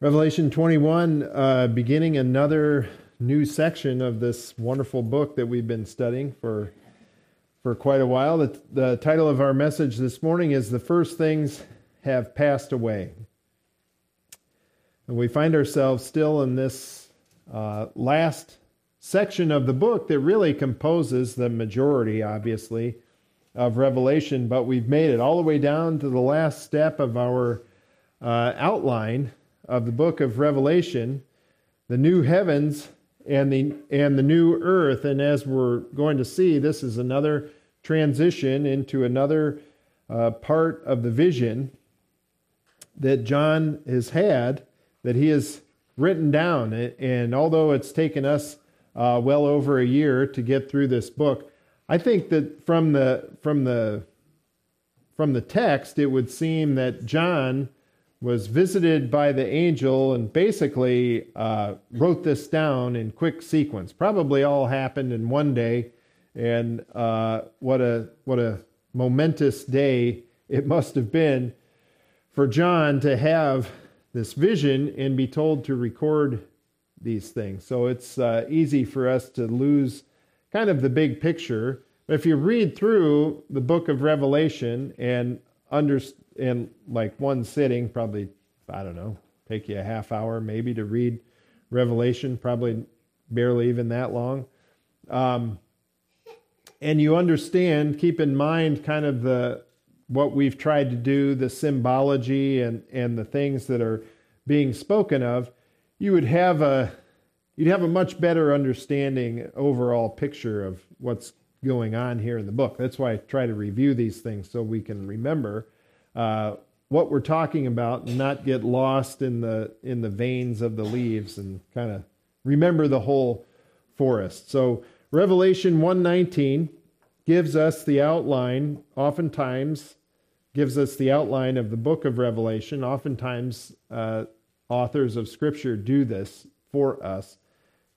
Revelation 21, uh, beginning another new section of this wonderful book that we've been studying for, for quite a while. The, the title of our message this morning is The First Things Have Passed Away. And we find ourselves still in this uh, last section of the book that really composes the majority, obviously, of Revelation, but we've made it all the way down to the last step of our uh, outline of the book of Revelation, the new heavens and the and the new earth. And as we're going to see, this is another transition into another uh, part of the vision that John has had, that he has written down. And although it's taken us uh, well over a year to get through this book, I think that from the from the from the text, it would seem that John was visited by the angel and basically uh, wrote this down in quick sequence. Probably all happened in one day, and uh, what a what a momentous day it must have been for John to have this vision and be told to record these things. So it's uh, easy for us to lose kind of the big picture. But if you read through the book of Revelation and understand in like one sitting, probably, I don't know, take you a half hour maybe to read Revelation, probably barely even that long. Um, and you understand, keep in mind kind of the what we've tried to do, the symbology and, and the things that are being spoken of, you would have a you'd have a much better understanding overall picture of what's going on here in the book. That's why I try to review these things so we can remember uh, what we're talking about and not get lost in the in the veins of the leaves and kind of remember the whole forest. So Revelation 119 gives us the outline, oftentimes gives us the outline of the book of Revelation. Oftentimes uh, authors of scripture do this for us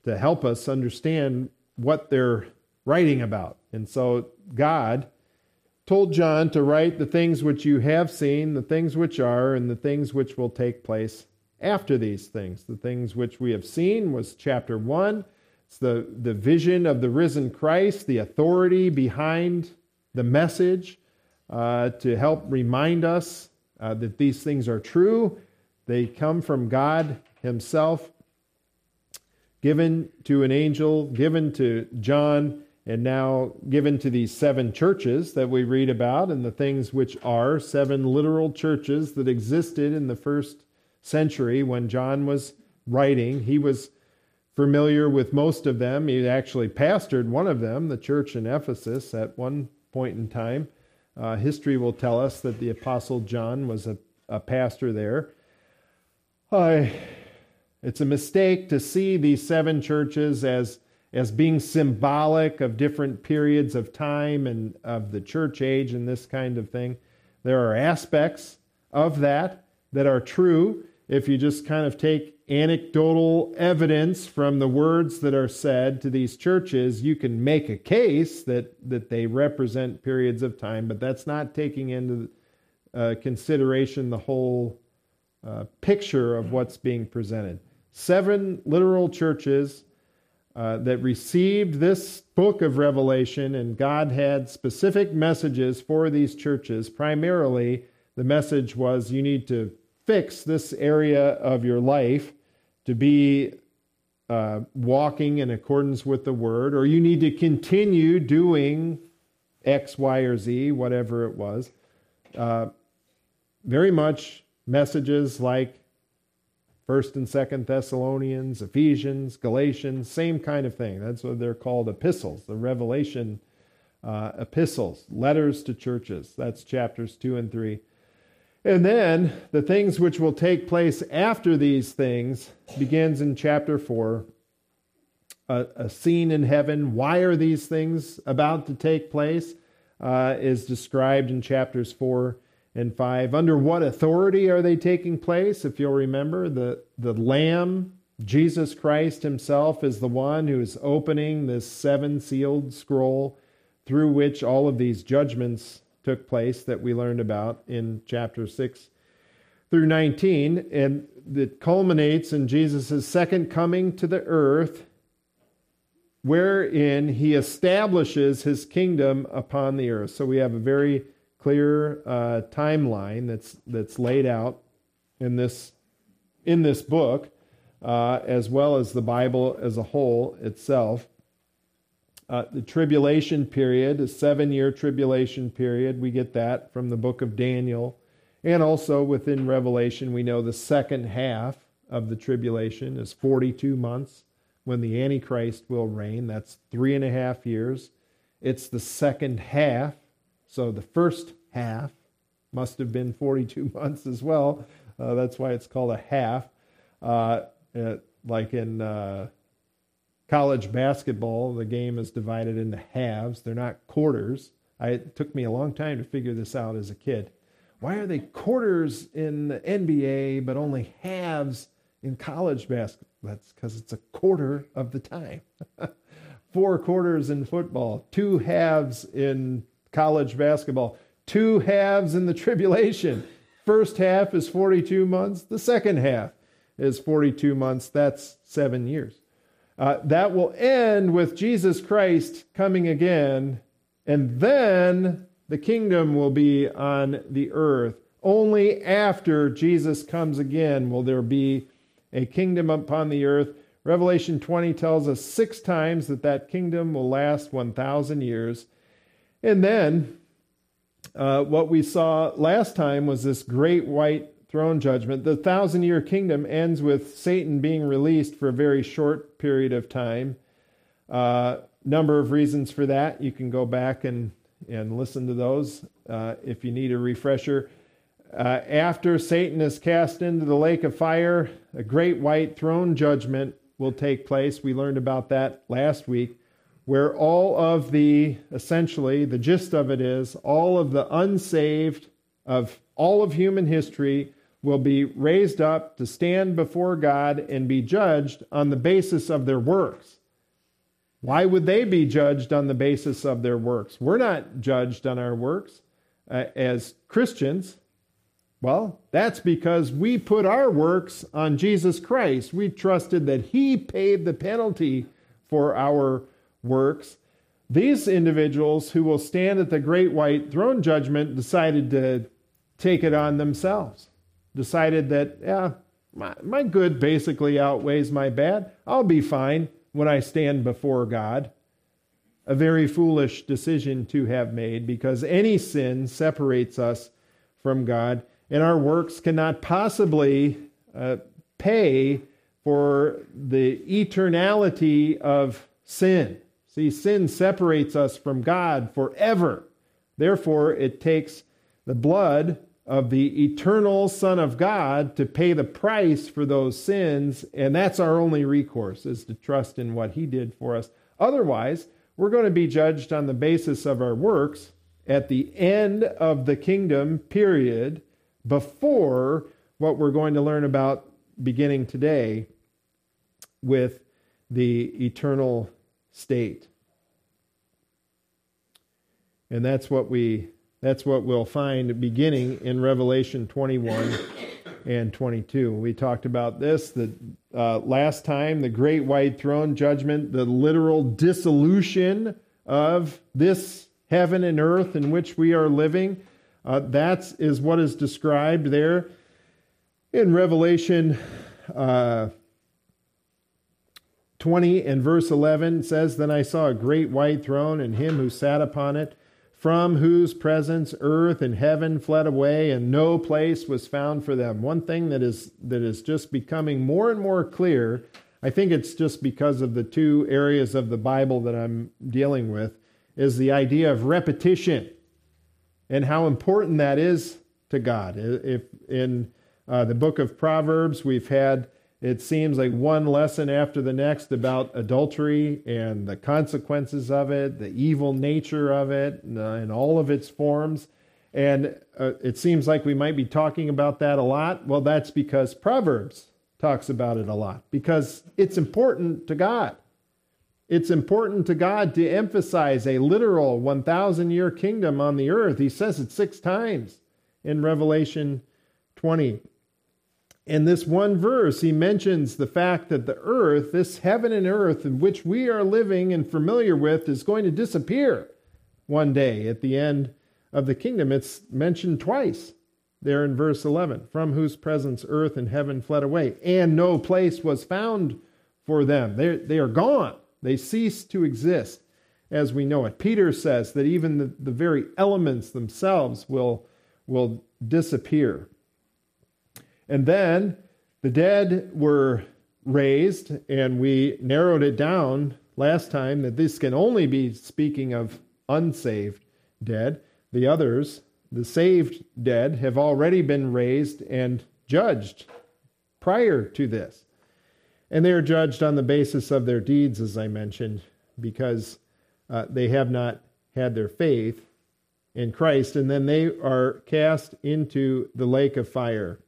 to help us understand what they're writing about. And so God told John to write the things which you have seen, the things which are, and the things which will take place after these things. The things which we have seen was chapter 1. It's the, the vision of the risen Christ, the authority behind the message uh, to help remind us uh, that these things are true. They come from God Himself, given to an angel, given to John and now given to these seven churches that we read about and the things which are seven literal churches that existed in the first century when John was writing. He was familiar with most of them. He actually pastored one of them, the church in Ephesus, at one point in time. Uh, history will tell us that the Apostle John was a, a pastor there. Uh, it's a mistake to see these seven churches as as being symbolic of different periods of time and of the church age and this kind of thing. There are aspects of that that are true if you just kind of take anecdotal evidence from the words that are said to these churches, you can make a case that, that they represent periods of time, but that's not taking into uh, consideration the whole uh, picture of what's being presented. Seven literal churches uh, that received this book of Revelation, and God had specific messages for these churches. Primarily, the message was you need to fix this area of your life to be uh, walking in accordance with the word, or you need to continue doing X, Y, or Z, whatever it was. Uh, very much messages like First and Second Thessalonians, Ephesians, Galatians, same kind of thing. That's what they're called epistles, the Revelation uh, epistles, letters to churches. That's chapters two and three. And then the things which will take place after these things begins in chapter four. A, a scene in heaven. Why are these things about to take place? Uh, is described in chapters four and 5. Under what authority are they taking place? If you'll remember, the, the Lamb, Jesus Christ himself, is the one who is opening this seven sealed scroll through which all of these judgments took place that we learned about in chapter 6 through 19. And that culminates in Jesus' second coming to the earth, wherein he establishes his kingdom upon the earth. So we have a very clear uh, timeline that's that's laid out in this in this book, uh, as well as the Bible as a whole itself. Uh, the tribulation period, a seven year tribulation period, we get that from the book of Daniel. And also within Revelation, we know the second half of the tribulation is 42 months when the Antichrist will reign. That's three and a half years. It's the second half. So the first half must have been 42 months as well. Uh, that's why it's called a half. Uh, it, uh, like in uh, college basketball, the game is divided into halves. They're not quarters. I, it took me a long time to figure this out as a kid. Why are they quarters in the NBA but only halves in college basketball? That's because it's a quarter of the time. Four quarters in football, two halves in college basketball, two halves in the tribulation. First half is 42 months, the second half is 42 months. That's seven years. Uh, that will end with Jesus Christ coming again, and then the kingdom will be on the earth. Only after Jesus comes again will there be a kingdom upon the earth. Revelation 20 tells us six times that that kingdom will last 1,000 years. And then uh, what we saw last time was this great white throne judgment. The thousand year kingdom ends with Satan being released for a very short period of time. Uh, number of reasons for that. You can go back and and listen to those uh, if you need a refresher. Uh, after Satan is cast into the lake of fire, a great white throne judgment will take place. We learned about that last week, where all of the, essentially, the gist of it is, all of the unsaved of all of human history will be raised up to stand before God and be judged on the basis of their works. Why would they be judged on the basis of their works? We're not judged on our works uh, as Christians. Well, that's because we put our works on Jesus Christ. We trusted that He paid the penalty for our works. These individuals who will stand at the great white throne judgment decided to take it on themselves. Decided that, yeah, my, my good basically outweighs my bad. I'll be fine when I stand before God. A very foolish decision to have made because any sin separates us from God, and our works cannot possibly uh, pay for the eternality of sin. See, sin separates us from God forever. Therefore, it takes the blood of the eternal Son of God to pay the price for those sins, and that's our only recourse is to trust in what he did for us. Otherwise, we're going to be judged on the basis of our works at the end of the kingdom period before what we're going to learn about beginning today with the eternal state. And that's what we that's what we'll find beginning in Revelation 21 and 22. We talked about this the uh, last time, the great white throne judgment, the literal dissolution of this heaven and earth in which we are living. Uh, that is what is described there in Revelation uh, 20 and verse 11 says, Then I saw a great white throne and him who sat upon it from whose presence earth and heaven fled away and no place was found for them. One thing that is that is just becoming more and more clear i think it's just because of the two areas of the bible that i'm dealing with is the idea of repetition and how important that is to god. If in uh, the book of proverbs we've had it seems like one lesson after the next about adultery and the consequences of it, the evil nature of it, and, uh, in all of its forms. And uh, it seems like we might be talking about that a lot. Well, that's because Proverbs talks about it a lot, because it's important to God. It's important to God to emphasize a literal 1,000 year kingdom on the earth. He says it six times in Revelation 20. In this one verse, he mentions the fact that the earth, this heaven and earth in which we are living and familiar with, is going to disappear one day at the end of the kingdom. It's mentioned twice there in verse 11 from whose presence earth and heaven fled away, and no place was found for them. They're, they are gone, they cease to exist as we know it. Peter says that even the, the very elements themselves will, will disappear. And then the dead were raised, and we narrowed it down last time that this can only be speaking of unsaved dead. The others, the saved dead, have already been raised and judged prior to this. And they are judged on the basis of their deeds, as I mentioned, because uh, they have not had their faith in Christ, and then they are cast into the lake of fire.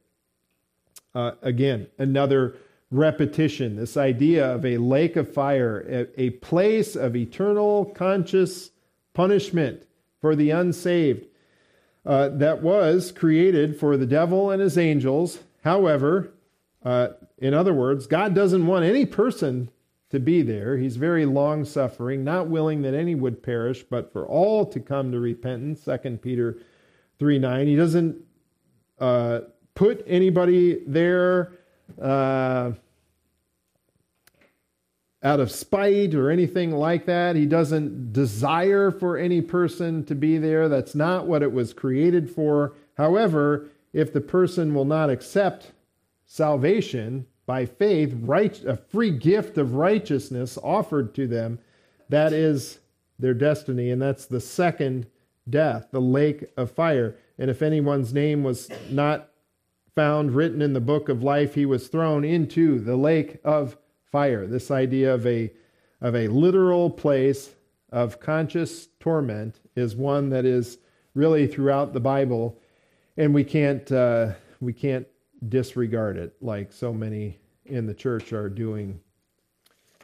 Uh, again, another repetition this idea of a lake of fire, a, a place of eternal conscious punishment for the unsaved. Uh, that was created for the devil and his angels. However, uh, in other words, God doesn't want any person to be there. He's very long suffering, not willing that any would perish, but for all to come to repentance. 2 Peter 3 9. He doesn't uh, put anybody there uh, out of spite or anything like that. He doesn't desire for any person to be there. That's not what it was created for. However, if the person will not accept salvation, by faith, right, a free gift of righteousness offered to them. That is their destiny, and that's the second death, the lake of fire. And if anyone's name was not found written in the book of life, he was thrown into the lake of fire. This idea of a of a literal place of conscious torment is one that is really throughout the Bible, and we can't uh, we can't disregard it like so many in the church are doing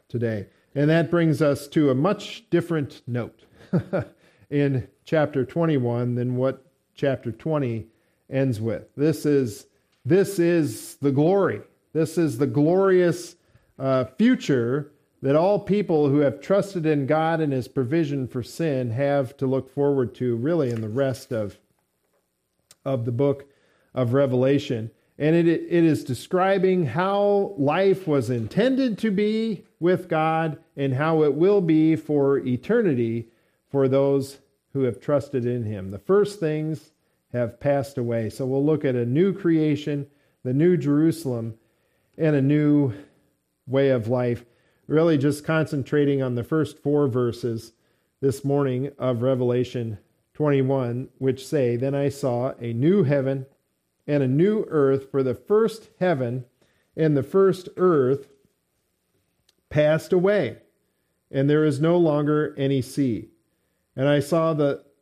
today. And that brings us to a much different note in chapter 21 than what chapter 20 ends with. This is this is the glory. This is the glorious uh, future that all people who have trusted in God and His provision for sin have to look forward to, really, in the rest of of the book of Revelation. And it, it is describing how life was intended to be with God and how it will be for eternity for those who have trusted in Him. The first things have passed away. So we'll look at a new creation, the new Jerusalem, and a new way of life. Really, just concentrating on the first four verses this morning of Revelation 21, which say, Then I saw a new heaven and a new earth, for the first heaven and the first earth passed away, and there is no longer any sea. And I saw the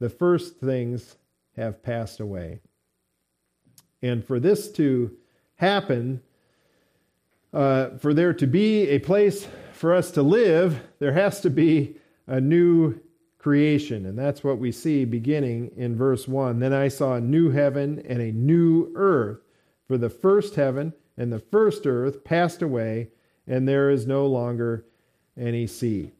The first things have passed away. And for this to happen, uh, for there to be a place for us to live, there has to be a new creation. And that's what we see beginning in verse 1. Then I saw a new heaven and a new earth, for the first heaven and the first earth passed away, and there is no longer any sea.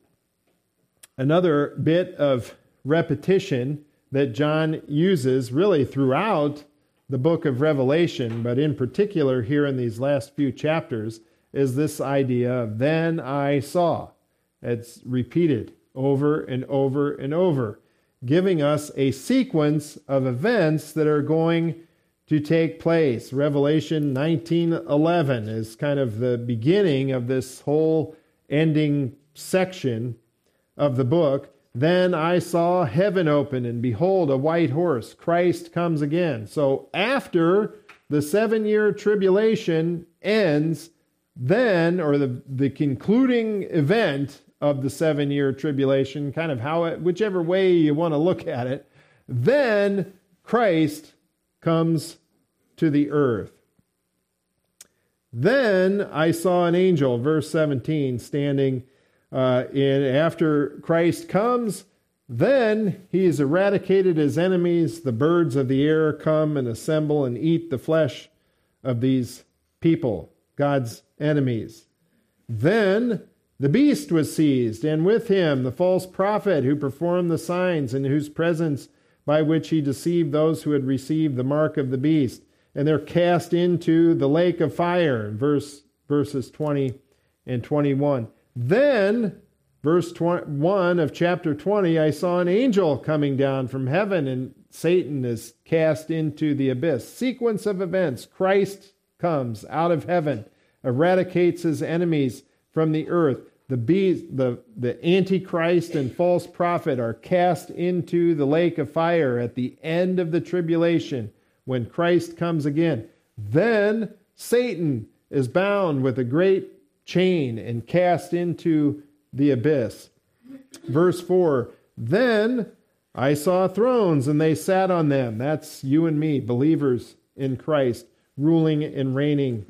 Another bit of repetition that John uses really throughout the book of Revelation, but in particular here in these last few chapters, is this idea of then I saw. It's repeated over and over and over, giving us a sequence of events that are going to take place. Revelation 19:11 is kind of the beginning of this whole ending section of the book. Then I saw heaven open, and behold, a white horse. Christ comes again. So after the seven year tribulation ends, then, or the, the concluding event of the seven year tribulation, kind of how it, whichever way you want to look at it, then Christ comes to the earth. Then I saw an angel, verse 17, standing uh, in after Christ comes. Then he has eradicated his enemies. The birds of the air come and assemble and eat the flesh of these people, God's enemies. Then the beast was seized, and with him the false prophet who performed the signs in whose presence by which he deceived those who had received the mark of the beast. And they're cast into the lake of fire, verse, verses 20 and 21. Then, verse 1 of chapter 20, I saw an angel coming down from heaven, and Satan is cast into the abyss. Sequence of events Christ comes out of heaven, eradicates his enemies from the earth the beast, the, the antichrist and false prophet are cast into the lake of fire at the end of the tribulation when Christ comes again. Then Satan is bound with a great chain and cast into the abyss. Verse 4 Then I saw thrones and they sat on them. That's you and me, believers in Christ, ruling and reigning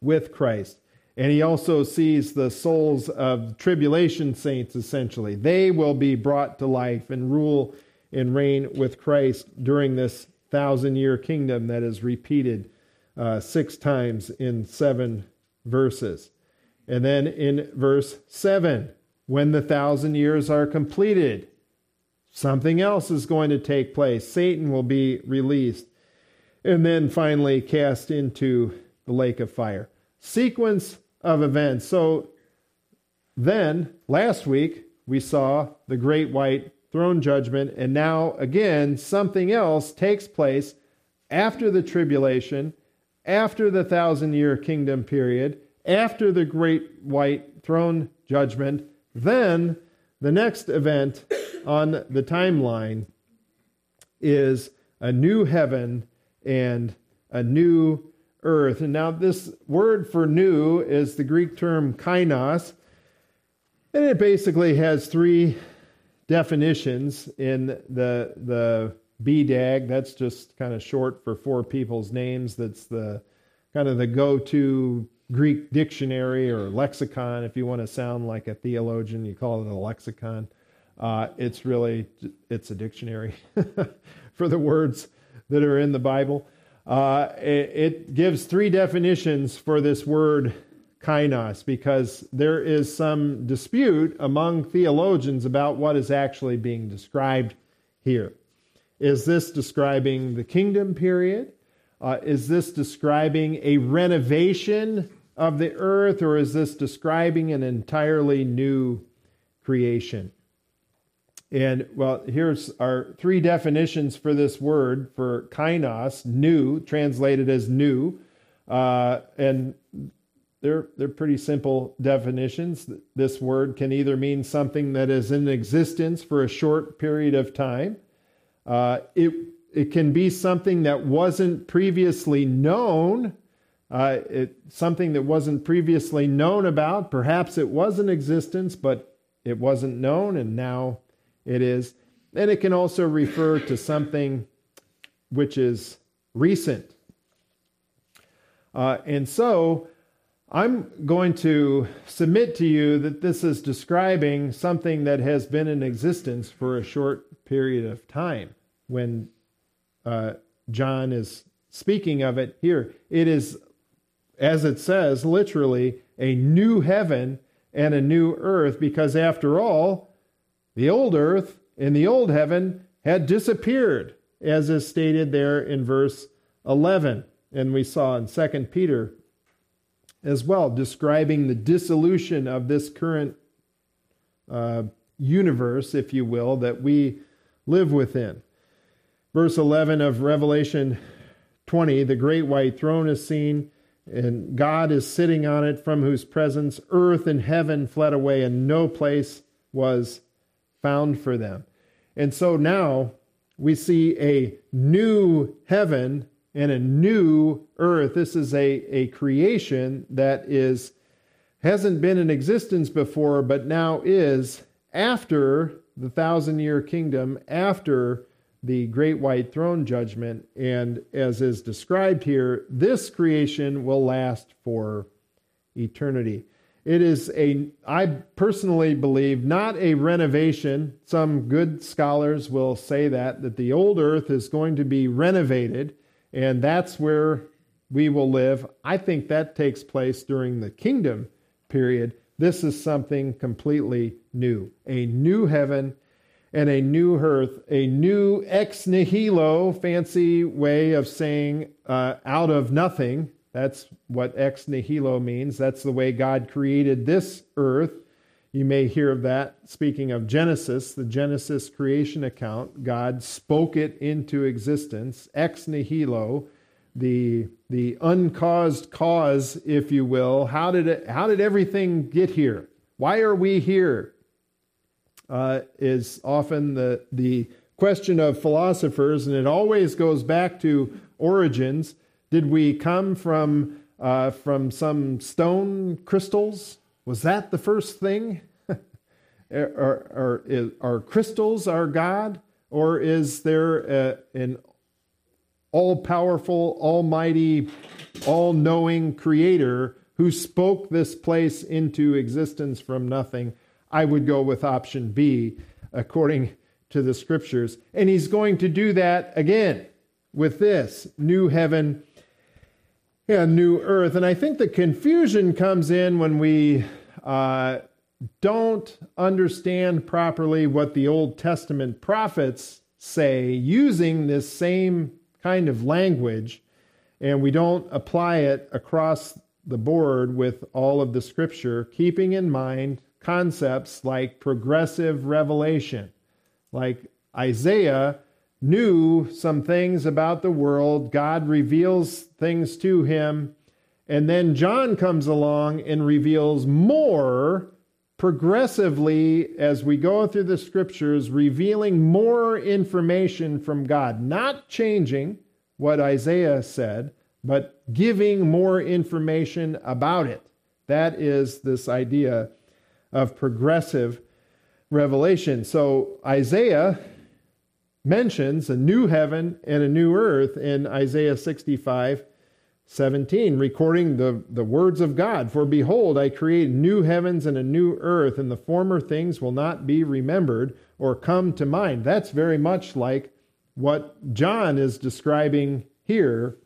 with Christ. And he also sees the souls of tribulation saints, essentially. They will be brought to life and rule and reign with Christ during this thousand year kingdom that is repeated uh, six times in seven verses. And then in verse 7, when the thousand years are completed, something else is going to take place. Satan will be released. And then finally cast into the lake of fire. Sequence of events. So then, last week, we saw the great white throne judgment, and now again, something else takes place after the tribulation, after the thousand year kingdom period, after the great white throne judgment. Then, the next event on the timeline is a new heaven and a new earth. And now, this word for new is the Greek term kainos, and it basically has three definitions in the, the BDAG. That's just kind of short for four people's names. That's the kind of the go to Greek dictionary or lexicon. If you want to sound like a theologian, you call it a lexicon. Uh, it's really it's a dictionary for the words that are in the Bible. Uh, it, it, gives three definitions for this word kainos because there is some dispute among theologians about what is actually being described here. Is this describing the kingdom period? Uh, is this describing a renovation of the earth, or is this describing an entirely new creation? And well, here's our three definitions for this word for kainos, new, translated as new. Uh, and they're, they're pretty simple definitions. This word can either mean something that is in existence for a short period of time, uh, it, it can be something that wasn't previously known. Uh, it, something that wasn't previously known about. Perhaps it was in existence, but it wasn't known, and now it is. And it can also refer to something which is recent. Uh, and so I'm going to submit to you that this is describing something that has been in existence for a short period of time when uh, John is speaking of it here. It is, as it says, literally a new heaven and a new earth, because after all, the old earth and the old heaven had disappeared, as is stated there in verse 11. And we saw in 2 Peter as well, describing the dissolution of this current uh, universe, if you will, that we live within. Verse 11 of Revelation 20 the great white throne is seen, and God is sitting on it, from whose presence earth and heaven fled away, and no place was found for them. And so now we see a new heaven and a new earth. This is a, a creation that is hasn't been in existence before, but now is after the thousand year kingdom, after the great white throne judgment. And as is described here, this creation will last for eternity. It is a, I personally believe, not a renovation. Some good scholars will say that, that the old earth is going to be renovated, and that's where we will live. I think that takes place during the kingdom period. This is something completely new a new heaven and a new earth, a new ex nihilo, fancy way of saying uh, out of nothing. That's what ex nihilo means. That's the way God created this earth. You may hear of that. Speaking of Genesis, the Genesis creation account, God spoke it into existence, ex nihilo, the, the uncaused cause, if you will. How did, it, how did everything get here? Why are we here? Uh, is often the, the question of philosophers, and it always goes back to origins. Did we come from, uh, from some stone crystals? Was that the first thing? are, are, are crystals our God? Or is there a, an all powerful, almighty, all knowing creator who spoke this place into existence from nothing? I would go with option B according to the scriptures. And he's going to do that again with this new heaven and new earth. And I think the confusion comes in when we uh, don't understand properly what the Old Testament prophets say using this same kind of language, and we don't apply it across the board with all of the scripture, keeping in mind concepts like progressive revelation. Like Isaiah knew some things about the world, God reveals things to him, and then John comes along and reveals more progressively as we go through the scriptures, revealing more information from God, not changing what Isaiah said, but giving more information about it. That is this idea of progressive revelation. So Isaiah mentions a new heaven and a new earth in Isaiah 65 17, recording the, the words of God. For behold, I create new heavens and a new earth, and the former things will not be remembered or come to mind. That's very much like what John is describing here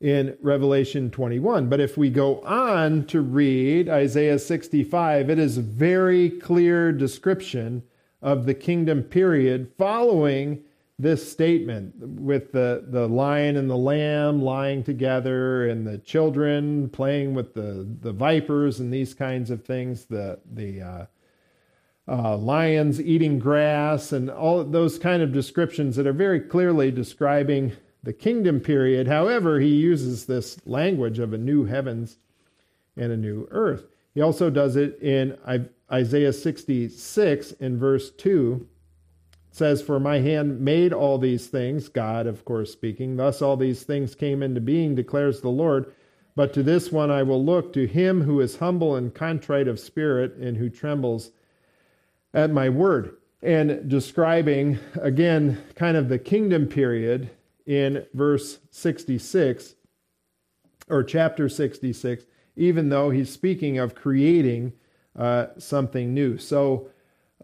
in Revelation 21. But if we go on to read Isaiah 65, it is a very clear description of the kingdom period following this statement with the, the lion and the lamb lying together and the children playing with the, the vipers and these kinds of things, the, the uh, uh, lions eating grass and all those kind of descriptions that are very clearly describing the kingdom period. However, he uses this language of a new heavens and a new earth. He also does it in Isaiah 66 in verse 2. It says, For my hand made all these things, God, of course, speaking. Thus all these things came into being, declares the Lord. But to this one I will look, to him who is humble and contrite of spirit, and who trembles at my word. And describing, again, kind of the kingdom period in verse 66 or chapter 66, even though he's speaking of creating uh, something new. So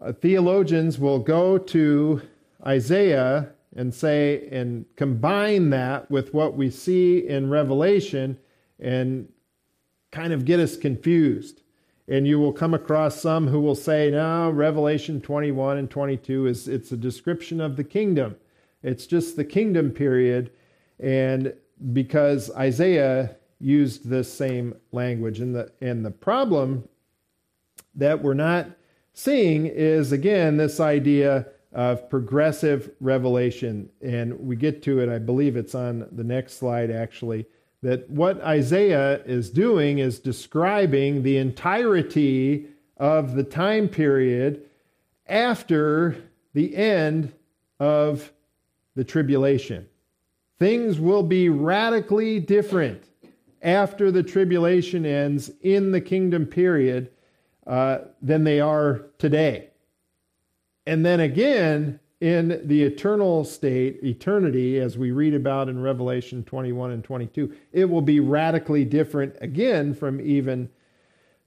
uh, theologians will go to Isaiah and say, and combine that with what we see in Revelation and kind of get us confused. And you will come across some who will say, no, Revelation 21 and 22 is it's a description of the kingdom. It's just the kingdom period. And because Isaiah used this same language. And the, and the problem that we're not seeing is, again, this idea of progressive revelation. And we get to it, I believe it's on the next slide actually, that what Isaiah is doing is describing the entirety of the time period after the end of the tribulation Things will be radically different after the tribulation ends in the kingdom period uh, than they are today. And then again, in the eternal state, eternity, as we read about in Revelation 21 and 22, it will be radically different again from even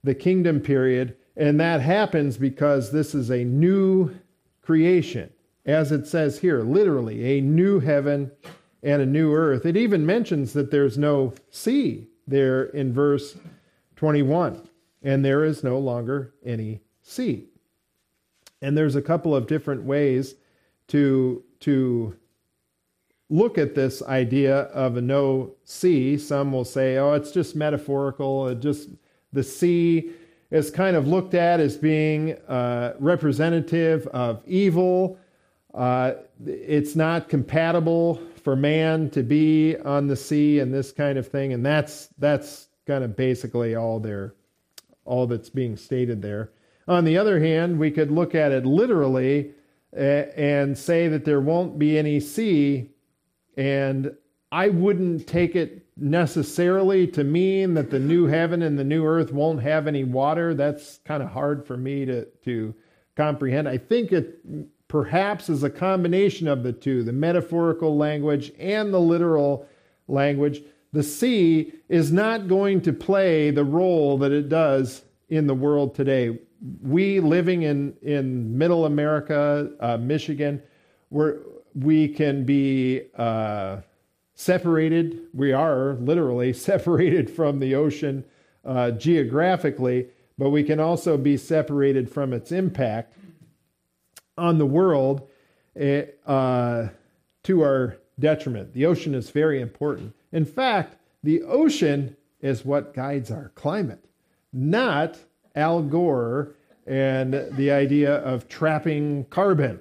the kingdom period. And that happens because this is a new creation, as it says here, literally, a new heaven and a new earth. It even mentions that there's no sea there in verse 21, and there is no longer any sea. And there's a couple of different ways to, to look at this idea of a no sea. Some will say, oh, it's just metaphorical. It just the sea is kind of looked at as being uh, representative of evil. Uh, it's not compatible for man to be on the sea and this kind of thing, and that's that's kind of basically all there, all that's being stated there. On the other hand, we could look at it literally and say that there won't be any sea, and I wouldn't take it necessarily to mean that the new heaven and the new earth won't have any water. That's kind of hard for me to, to comprehend. I think it perhaps is a combination of the two the metaphorical language and the literal language. The sea is not going to play the role that it does in the world today. We living in, in middle America, uh, Michigan, where we can be. Uh, separated. We are literally separated from the ocean uh, geographically, but we can also be separated from its impact on the world eh, uh, to our detriment. The ocean is very important. In fact, the ocean is what guides our climate, not Al Gore and the idea of trapping carbon.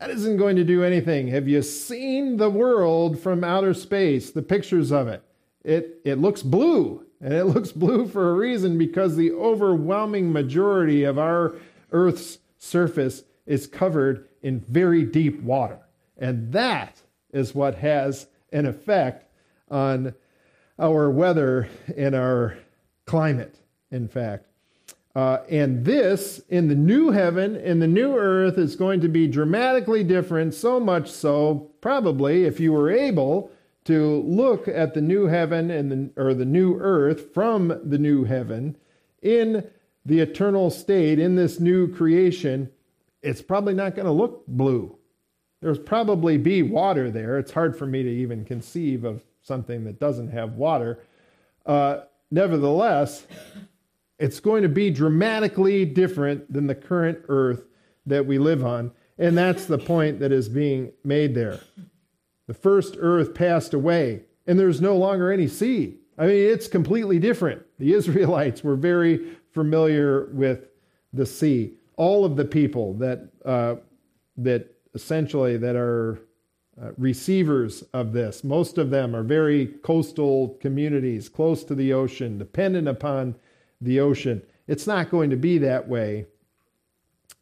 That isn't going to do anything. Have you seen the world from outer space? The pictures of it. It it looks blue, and it looks blue for a reason because the overwhelming majority of our Earth's surface is covered in very deep water. And that is what has an effect on our weather and our climate, in fact. Uh, and this, in the new heaven, in the new earth, is going to be dramatically different, so much so, probably, if you were able to look at the new heaven and the, or the new earth from the new heaven in the eternal state, in this new creation, it's probably not going to look blue. There's probably be water there. It's hard for me to even conceive of something that doesn't have water. Uh, nevertheless, it's going to be dramatically different than the current earth that we live on. And that's the point that is being made there. The first earth passed away, and there's no longer any sea. I mean, it's completely different. The Israelites were very familiar with the sea. All of the people that uh, that essentially that are uh, receivers of this, most of them are very coastal communities, close to the ocean, dependent upon the ocean. It's not going to be that way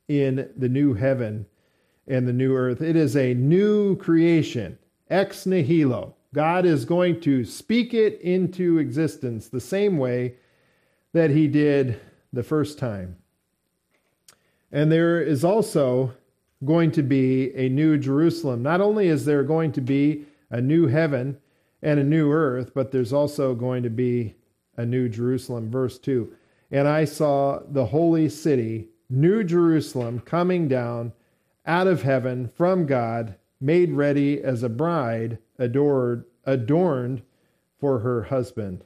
in the new heaven and the new earth. It is a new creation, ex nihilo. God is going to speak it into existence the same way that he did the first time. And there is also going to be a new Jerusalem. Not only is there going to be a new heaven and a new earth, but there's also going to be a new Jerusalem. Verse 2 And I saw the holy city, New Jerusalem, coming down out of heaven from God, made ready as a bride adored, adorned for her husband.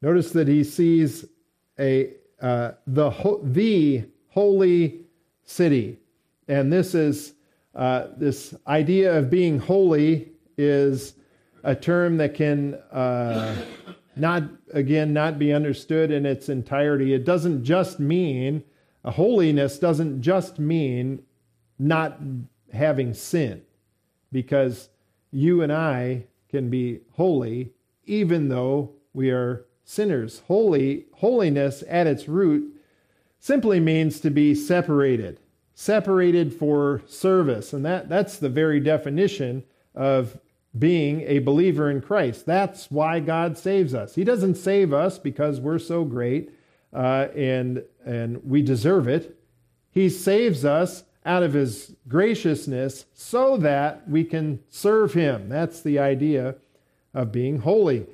Notice that he sees a uh, the the holy city, and this is uh, this idea of being holy is a term that can uh, not again not be understood in its entirety. It doesn't just mean holiness doesn't just mean not having sin, because you and I can be holy even though we are sinners. Holy holiness at its root simply means to be separated, separated for service, and that that's the very definition of being a believer in Christ. That's why God saves us. He doesn't save us because we're so great uh, and and we deserve it. He saves us out of His graciousness so that we can serve Him. That's the idea of being holy.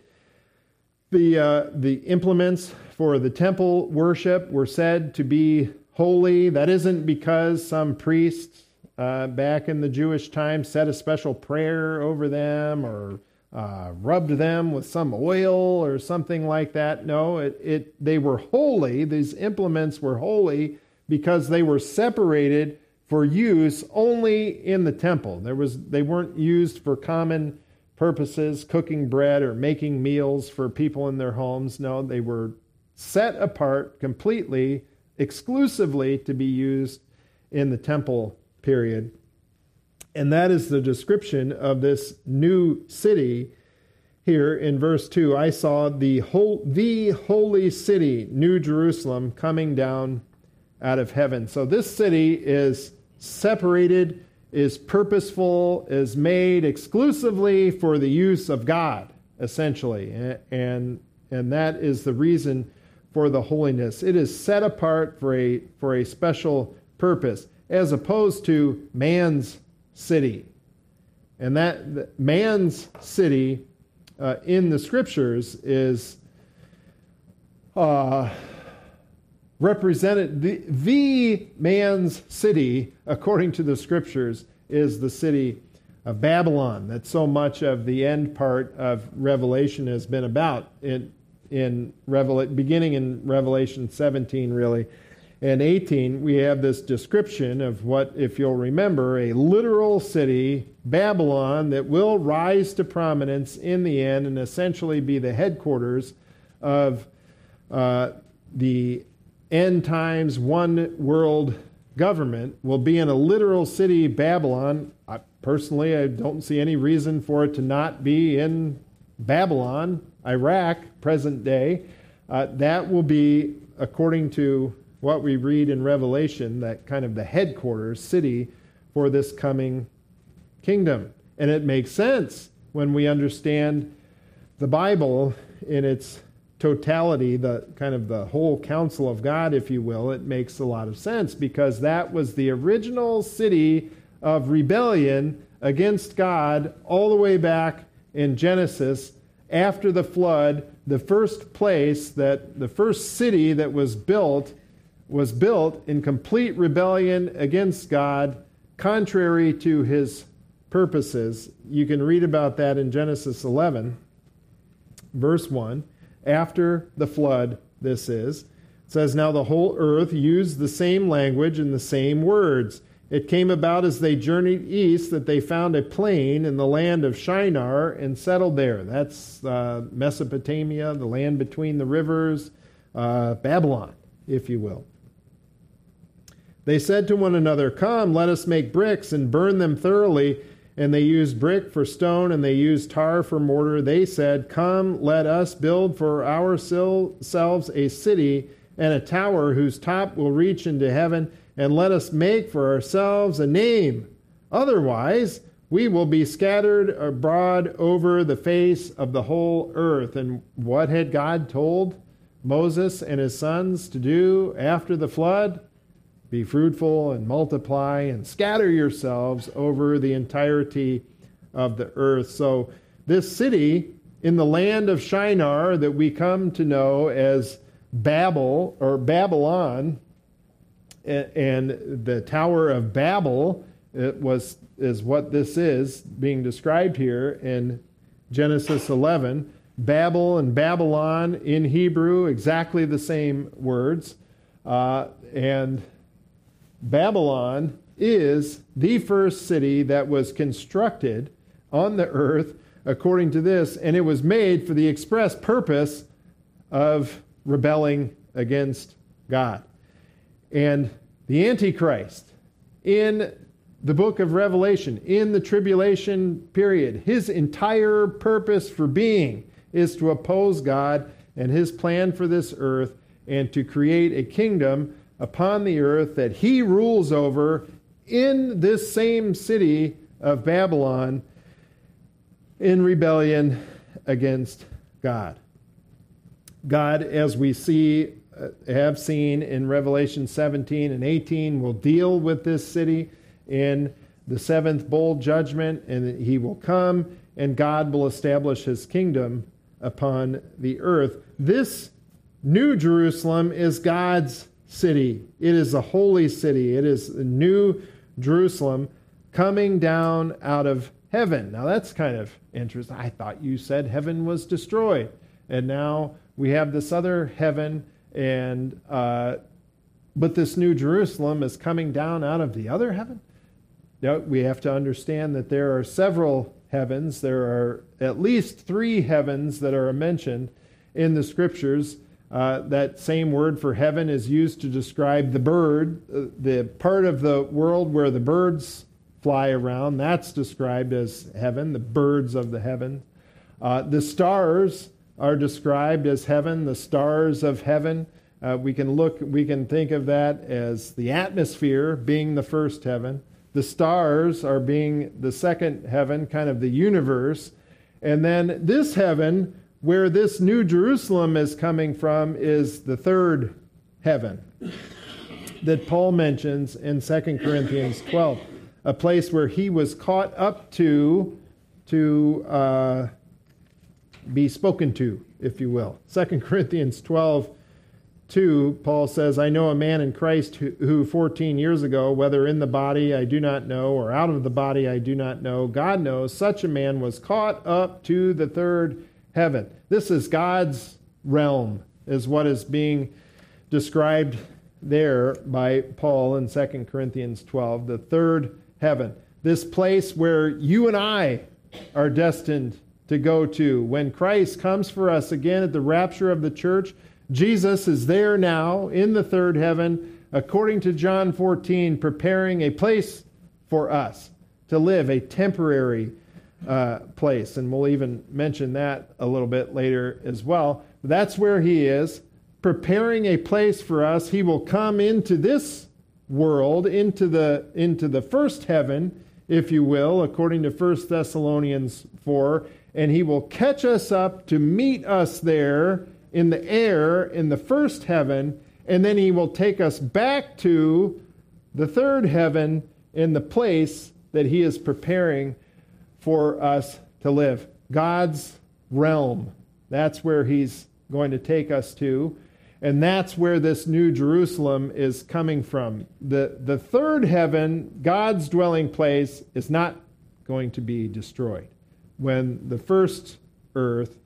The uh, the implements for the temple worship were said to be holy. That isn't because some priest uh, back in the Jewish time said a special prayer over them or uh, rubbed them with some oil or something like that. No, it, it, they were holy. These implements were holy because they were separated for use only in the temple. There was, they weren't used for common purposes, cooking bread or making meals for people in their homes. No, they were set apart completely, exclusively to be used in the temple period. And that is the description of this new city here in verse 2. I saw the whole the holy city, New Jerusalem, coming down out of heaven. So this city is separated, is purposeful, is made exclusively for the use of God, essentially. And and that is the reason for the holiness. It is set apart for a for a special purpose as opposed to man's city. And that man's city uh, in the scriptures is uh, represented, the, the man's city, according to the scriptures, is the city of Babylon. That so much of the end part of Revelation has been about. In, in Revel- beginning in Revelation 17, really and 18, we have this description of what, if you'll remember, a literal city, Babylon, that will rise to prominence in the end and essentially be the headquarters of uh, the end times one world government, will be in a literal city, Babylon. I, personally, I don't see any reason for it to not be in Babylon, Iraq, present day. Uh, that will be, according to what we read in Revelation, that kind of the headquarters city for this coming kingdom. And it makes sense when we understand the Bible in its totality, the kind of the whole counsel of God, if you will. It makes a lot of sense because that was the original city of rebellion against God all the way back in Genesis after the flood. The first place that the first city that was built was built in complete rebellion against God, contrary to his purposes. You can read about that in Genesis 11, verse 1. After the flood, this is. It says, Now the whole earth used the same language and the same words. It came about as they journeyed east that they found a plain in the land of Shinar and settled there. That's uh, Mesopotamia, the land between the rivers, uh, Babylon, if you will. They said to one another, Come, let us make bricks and burn them thoroughly. And they used brick for stone and they used tar for mortar. They said, Come, let us build for ourselves a city and a tower whose top will reach into heaven, and let us make for ourselves a name. Otherwise, we will be scattered abroad over the face of the whole earth. And what had God told Moses and his sons to do after the flood? Be fruitful and multiply and scatter yourselves over the entirety of the earth. So, this city in the land of Shinar that we come to know as Babel or Babylon and the Tower of Babel it was is what this is being described here in Genesis 11. Babel and Babylon in Hebrew, exactly the same words. Uh, and Babylon is the first city that was constructed on the earth according to this, and it was made for the express purpose of rebelling against God. And the Antichrist in the book of Revelation, in the tribulation period, his entire purpose for being is to oppose God and his plan for this earth and to create a kingdom upon the earth that he rules over in this same city of Babylon. in rebellion against God. God, as we see, uh, have seen in Revelation 17 and 18, will deal with this city in the seventh bowl judgment, and he will come, and God will establish his kingdom upon the earth. This New Jerusalem is God's city. It is a holy city. It is the new Jerusalem coming down out of heaven. Now that's kind of interesting. I thought you said heaven was destroyed, and now we have this other heaven, and uh, but this new Jerusalem is coming down out of the other heaven. Now we have to understand that there are several heavens. There are at least three heavens that are mentioned in the scriptures. Uh, that same word for heaven is used to describe the bird, uh, the part of the world where the birds fly around. That's described as heaven, the birds of the heaven. Uh, the stars are described as heaven, the stars of heaven. Uh, we can look, we can think of that as the atmosphere being the first heaven. The stars are being the second heaven, kind of the universe. And then this heaven, where this new Jerusalem is coming from, is the third heaven that Paul mentions in 2 Corinthians 12 a place where he was caught up to to uh, be spoken to, if you will. 2 Corinthians 12, 2, Paul says, I know a man in Christ who, who 14 years ago, whether in the body I do not know, or out of the body I do not know, God knows, such a man was caught up to the third heaven. This is God's realm, is what is being described there by Paul in 2 Corinthians 12, the third heaven. This place where you and I are destined to go to. When Christ comes for us again at the rapture of the church, Jesus is there now in the third heaven, according to John 14, preparing a place for us to live, a temporary uh, place. And we'll even mention that a little bit later as well. That's where he is, preparing a place for us. He will come into this world into the into the first heaven if you will according to 1 Thessalonians 4 and he will catch us up to meet us there in the air in the first heaven and then he will take us back to the third heaven in the place that he is preparing for us to live God's realm that's where he's going to take us to and that's where this new Jerusalem is coming from. The, the third heaven, God's dwelling place, is not going to be destroyed. When the first earth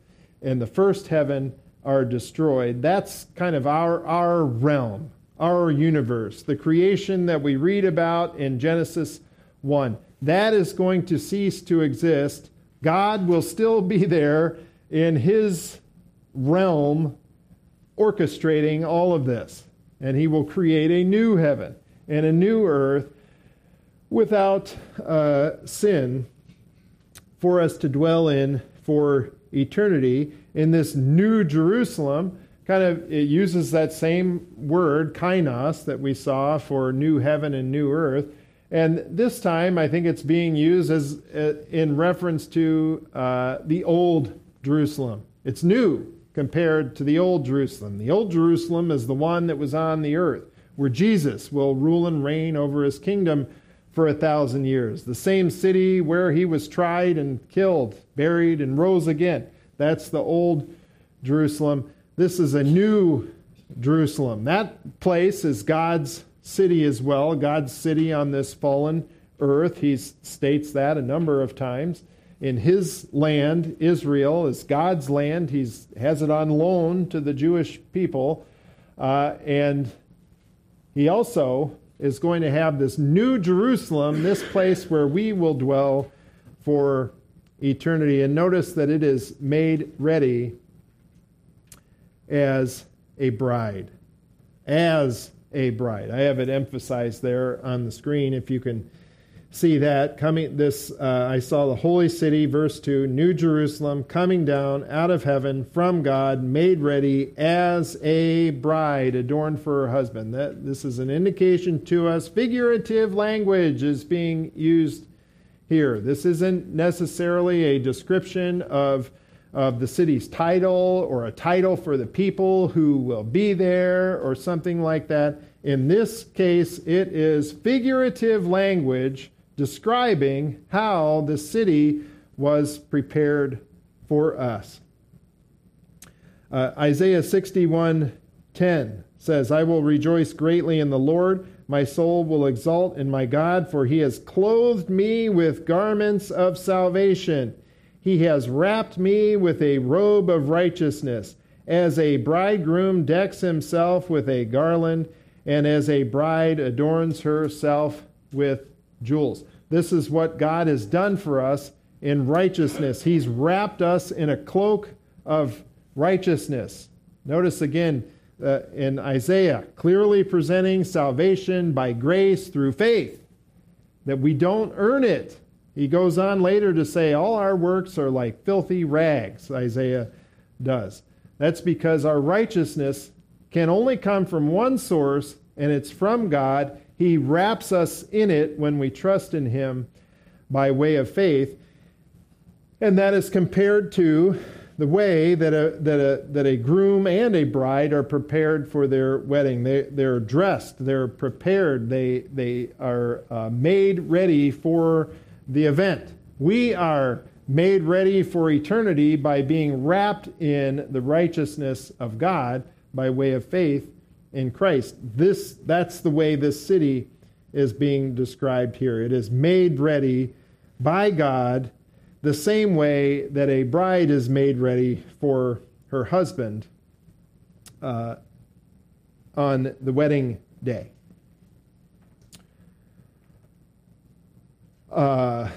and the first heaven are destroyed, that's kind of our, our realm, our universe, the creation that we read about in Genesis 1. That is going to cease to exist. God will still be there in his realm orchestrating all of this. And he will create a new heaven and a new earth without uh, sin for us to dwell in for eternity in this new Jerusalem. Kind of, it uses that same word, kainos, that we saw for new heaven and new earth. And this time, I think it's being used as uh, in reference to uh, the old Jerusalem. It's new compared to the old Jerusalem. The old Jerusalem is the one that was on the earth, where Jesus will rule and reign over his kingdom for a thousand years. The same city where he was tried and killed, buried, and rose again. That's the old Jerusalem. This is a new Jerusalem. That place is God's city as well, God's city on this fallen earth. He states that a number of times in his land, Israel is God's land. He has it on loan to the Jewish people. Uh, and he also is going to have this new Jerusalem, this place where we will dwell for eternity. And notice that it is made ready as a bride. As a bride. I have it emphasized there on the screen if you can see that coming this uh, i saw the holy city verse 2 new jerusalem coming down out of heaven from god made ready as a bride adorned for her husband that this is an indication to us figurative language is being used here. This isn't necessarily a description of, of the city's title or a title for the people who will be there or something like that. In this case, it is figurative language describing how the city was prepared for us. Uh, Isaiah 61:10 says, "I will rejoice greatly in the Lord; my soul will exult in my God, for he has clothed me with garments of salvation. He has wrapped me with a robe of righteousness, as a bridegroom decks himself with a garland, and as a bride adorns herself with jewels." This is what God has done for us in righteousness. He's wrapped us in a cloak of righteousness. Notice again uh, in Isaiah, clearly presenting salvation by grace through faith, that we don't earn it. He goes on later to say, All our works are like filthy rags, Isaiah does. That's because our righteousness can only come from one source, and it's from God. He wraps us in it when we trust in Him by way of faith. And that is compared to the way that a, that a, that a groom and a bride are prepared for their wedding. They, they're dressed, they're prepared, they, they are uh, made ready for the event. We are made ready for eternity by being wrapped in the righteousness of God by way of faith in Christ. This, that's the way this city is being described here. It is made ready by God the same way that a bride is made ready for her husband uh, on the wedding day. Uh,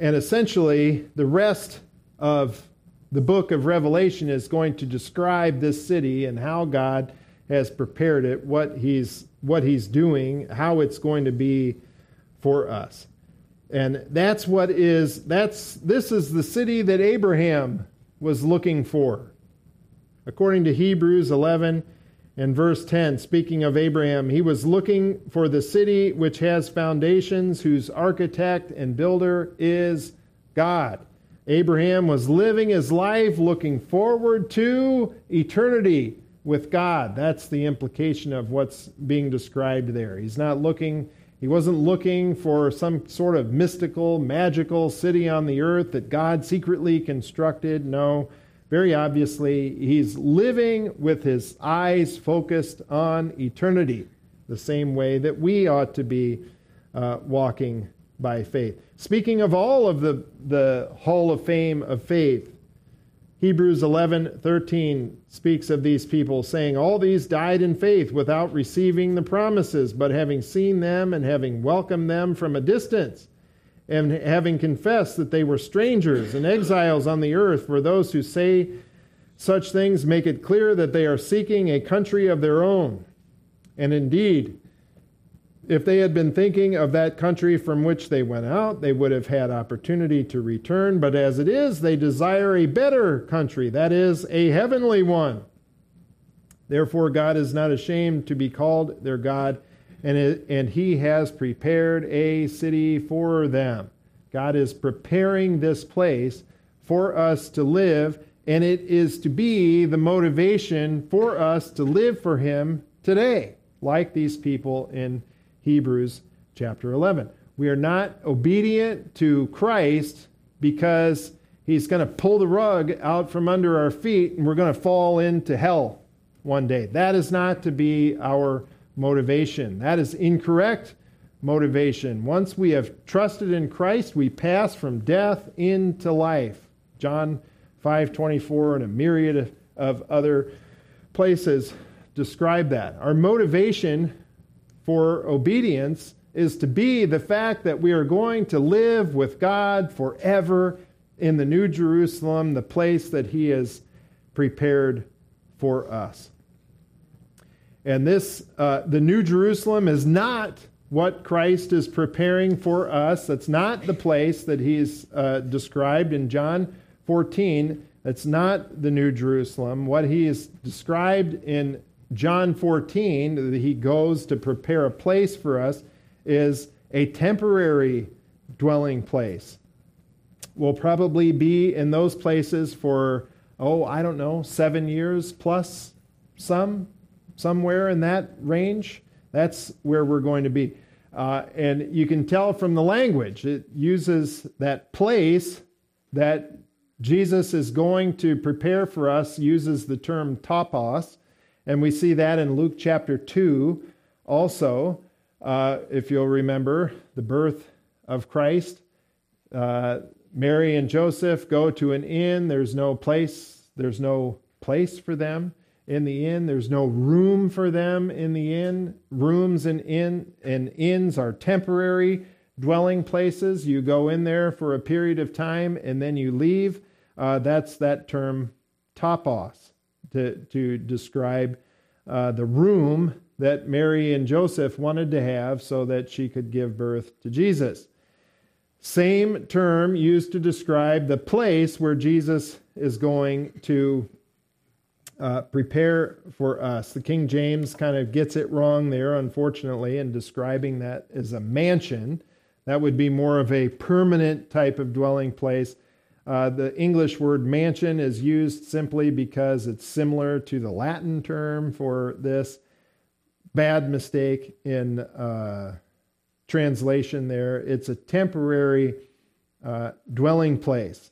and essentially, the rest of the book of Revelation is going to describe this city and how God has prepared it, what he's, what he's doing, how it's going to be for us. And that's what is that's this is the city that Abraham was looking for. According to Hebrews 11 and verse 10, speaking of Abraham, he was looking for the city which has foundations, whose architect and builder is God. Abraham was living his life looking forward to eternity with God. That's the implication of what's being described there. He's not looking he wasn't looking for some sort of mystical, magical city on the earth that God secretly constructed. No, very obviously, he's living with his eyes focused on eternity, the same way that we ought to be uh, walking by faith. Speaking of all of the, the Hall of Fame of faith, Hebrews 11:13 speaks of these people saying all these died in faith without receiving the promises but having seen them and having welcomed them from a distance and having confessed that they were strangers and exiles on the earth for those who say such things make it clear that they are seeking a country of their own and indeed if they had been thinking of that country from which they went out, they would have had opportunity to return. But as it is, they desire a better country, that is, a heavenly one. Therefore, God is not ashamed to be called their God, and, it, and He has prepared a city for them. God is preparing this place for us to live, and it is to be the motivation for us to live for Him today, like these people in Hebrews chapter 11. We are not obedient to Christ because he's going to pull the rug out from under our feet and we're going to fall into hell one day. That is not to be our motivation. That is incorrect motivation. Once we have trusted in Christ, we pass from death into life. John 5:24 and a myriad of other places describe that. Our motivation for obedience is to be the fact that we are going to live with God forever in the New Jerusalem, the place that He has prepared for us. And this, uh, the New Jerusalem is not what Christ is preparing for us. That's not the place that He's uh, described in John 14. That's not the New Jerusalem. What He is described in John 14, that he goes to prepare a place for us, is a temporary dwelling place. We'll probably be in those places for, oh, I don't know, seven years plus some, somewhere in that range. That's where we're going to be. Uh, and you can tell from the language, it uses that place that Jesus is going to prepare for us, uses the term topos. And we see that in Luke chapter 2 also. Uh, if you'll remember, the birth of Christ. Uh, Mary and Joseph go to an inn. There's no place. There's no place for them in the inn. There's no room for them in the inn. Rooms and inn and inns are temporary dwelling places. You go in there for a period of time and then you leave. Uh, that's that term topos to, to describe uh, the room that Mary and Joseph wanted to have so that she could give birth to Jesus. Same term used to describe the place where Jesus is going to uh, prepare for us. The King James kind of gets it wrong there, unfortunately, in describing that as a mansion. That would be more of a permanent type of dwelling place. Uh, the English word mansion is used simply because it's similar to the Latin term for this. Bad mistake in uh, translation there. It's a temporary uh, dwelling place.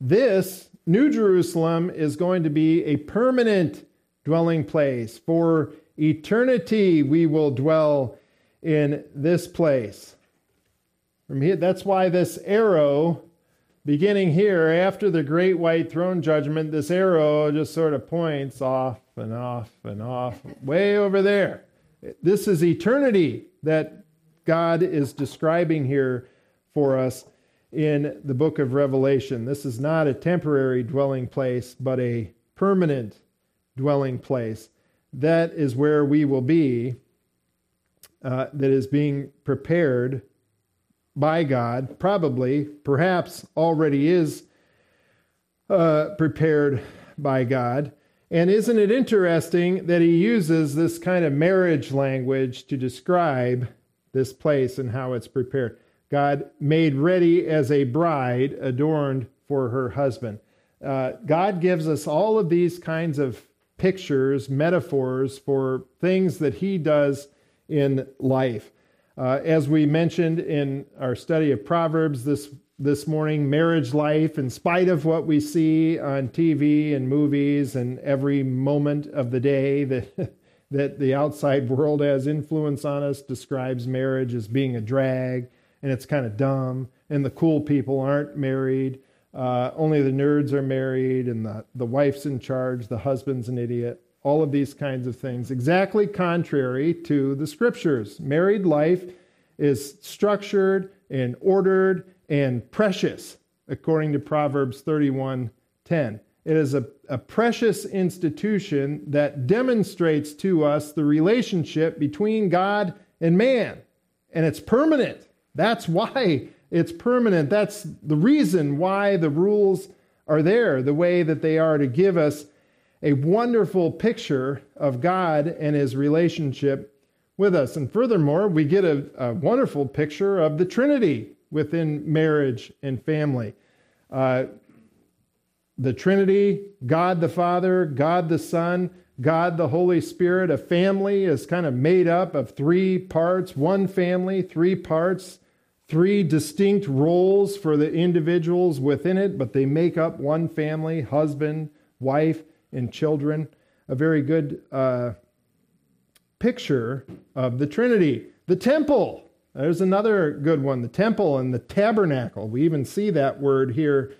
This New Jerusalem is going to be a permanent dwelling place. For eternity, we will dwell in this place. From here, that's why this arrow, beginning here after the great white throne judgment, this arrow just sort of points off and off and off, way over there. This is eternity that God is describing here for us in the book of Revelation. This is not a temporary dwelling place, but a permanent dwelling place. That is where we will be, uh, that is being prepared by God, probably, perhaps already is uh, prepared by God. And isn't it interesting that he uses this kind of marriage language to describe this place and how it's prepared? God made ready as a bride adorned for her husband. Uh, God gives us all of these kinds of pictures, metaphors for things that He does in life. Uh, as we mentioned in our study of Proverbs this this morning, marriage life, in spite of what we see on TV and movies and every moment of the day that that the outside world has influence on us, describes marriage as being a drag and it's kind of dumb, and the cool people aren't married. Uh, only the nerds are married, and the, the wife's in charge, the husband's an idiot. All of these kinds of things. Exactly contrary to the scriptures. Married life is structured and ordered and precious, according to Proverbs 31 10. It is a, a precious institution that demonstrates to us the relationship between God and man, and it's permanent. That's why it's permanent. That's the reason why the rules are there the way that they are to give us a wonderful picture of God and his relationship with us. And furthermore, we get a, a wonderful picture of the Trinity within marriage and family. Uh, the Trinity, God the Father, God the Son, God the Holy Spirit. A family is kind of made up of three parts, one family, three parts three distinct roles for the individuals within it, but they make up one family husband, wife, and children. A very good uh, picture of the Trinity. The temple, there's another good one. The temple and the tabernacle. We even see that word here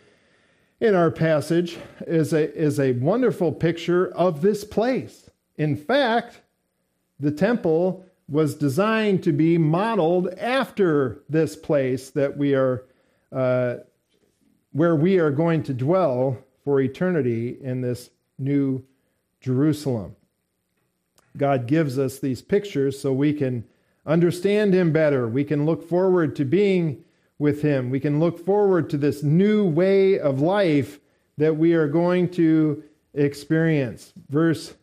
in our passage is a, is a wonderful picture of this place. In fact, the temple was designed to be modeled after this place that we are, uh, where we are going to dwell for eternity in this new Jerusalem. God gives us these pictures so we can understand Him better. We can look forward to being with Him. We can look forward to this new way of life that we are going to experience. Verse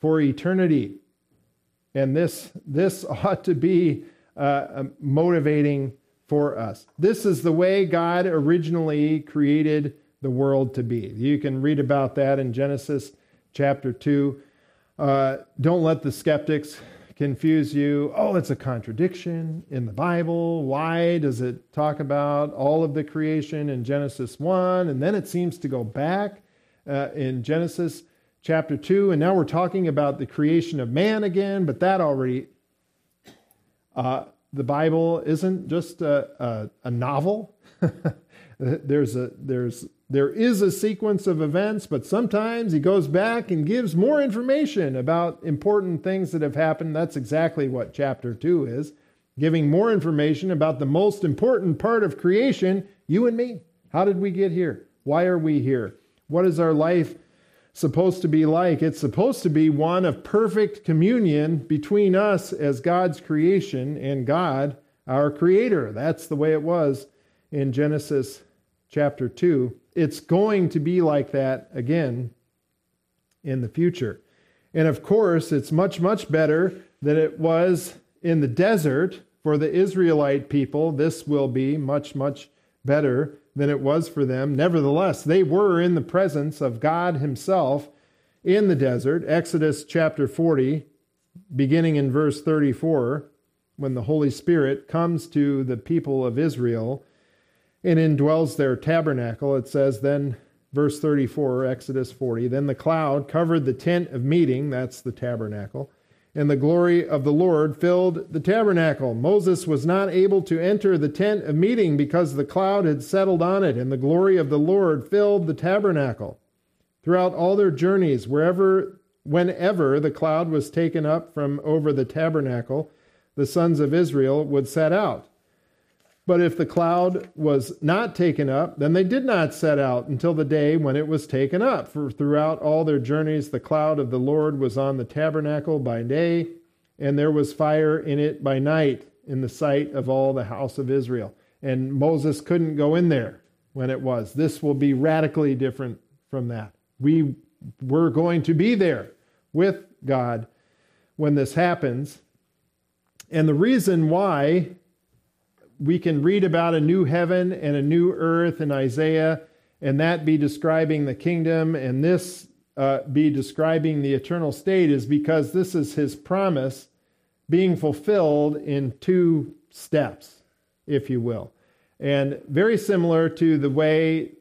for eternity. And this, this ought to be uh, motivating for us. This is the way God originally created the world to be. You can read about that in Genesis chapter 2. Uh, don't let the skeptics confuse you. Oh, it's a contradiction in the Bible. Why does it talk about all of the creation in Genesis 1 and then it seems to go back uh, in Genesis chapter 2 and now we're talking about the creation of man again, but that already uh, the Bible isn't just a, a, a novel. there's a there's there is a sequence of events, but sometimes he goes back and gives more information about important things that have happened. That's exactly what chapter 2 is giving more information about the most important part of creation you and me. How did we get here? Why are we here? What is our life supposed to be like? It's supposed to be one of perfect communion between us as God's creation and God, our creator. That's the way it was in Genesis chapter 2 it's going to be like that again in the future. And of course, it's much, much better than it was in the desert for the Israelite people. This will be much, much better than it was for them. Nevertheless, they were in the presence of God Himself in the desert. Exodus chapter 40, beginning in verse 34, when the Holy Spirit comes to the people of Israel and indwells their tabernacle. It says, then, verse 34, Exodus 40, then the cloud covered the tent of meeting, that's the tabernacle, and the glory of the Lord filled the tabernacle. Moses was not able to enter the tent of meeting because the cloud had settled on it, and the glory of the Lord filled the tabernacle. Throughout all their journeys, wherever, whenever the cloud was taken up from over the tabernacle, the sons of Israel would set out. But if the cloud was not taken up, then they did not set out until the day when it was taken up. For throughout all their journeys, the cloud of the Lord was on the tabernacle by day, and there was fire in it by night in the sight of all the house of Israel. And Moses couldn't go in there when it was. This will be radically different from that. We were going to be there with God when this happens. And the reason why we can read about a new heaven and a new earth in Isaiah, and that be describing the kingdom, and this uh, be describing the eternal state, is because this is his promise being fulfilled in two steps, if you will. And very similar to the way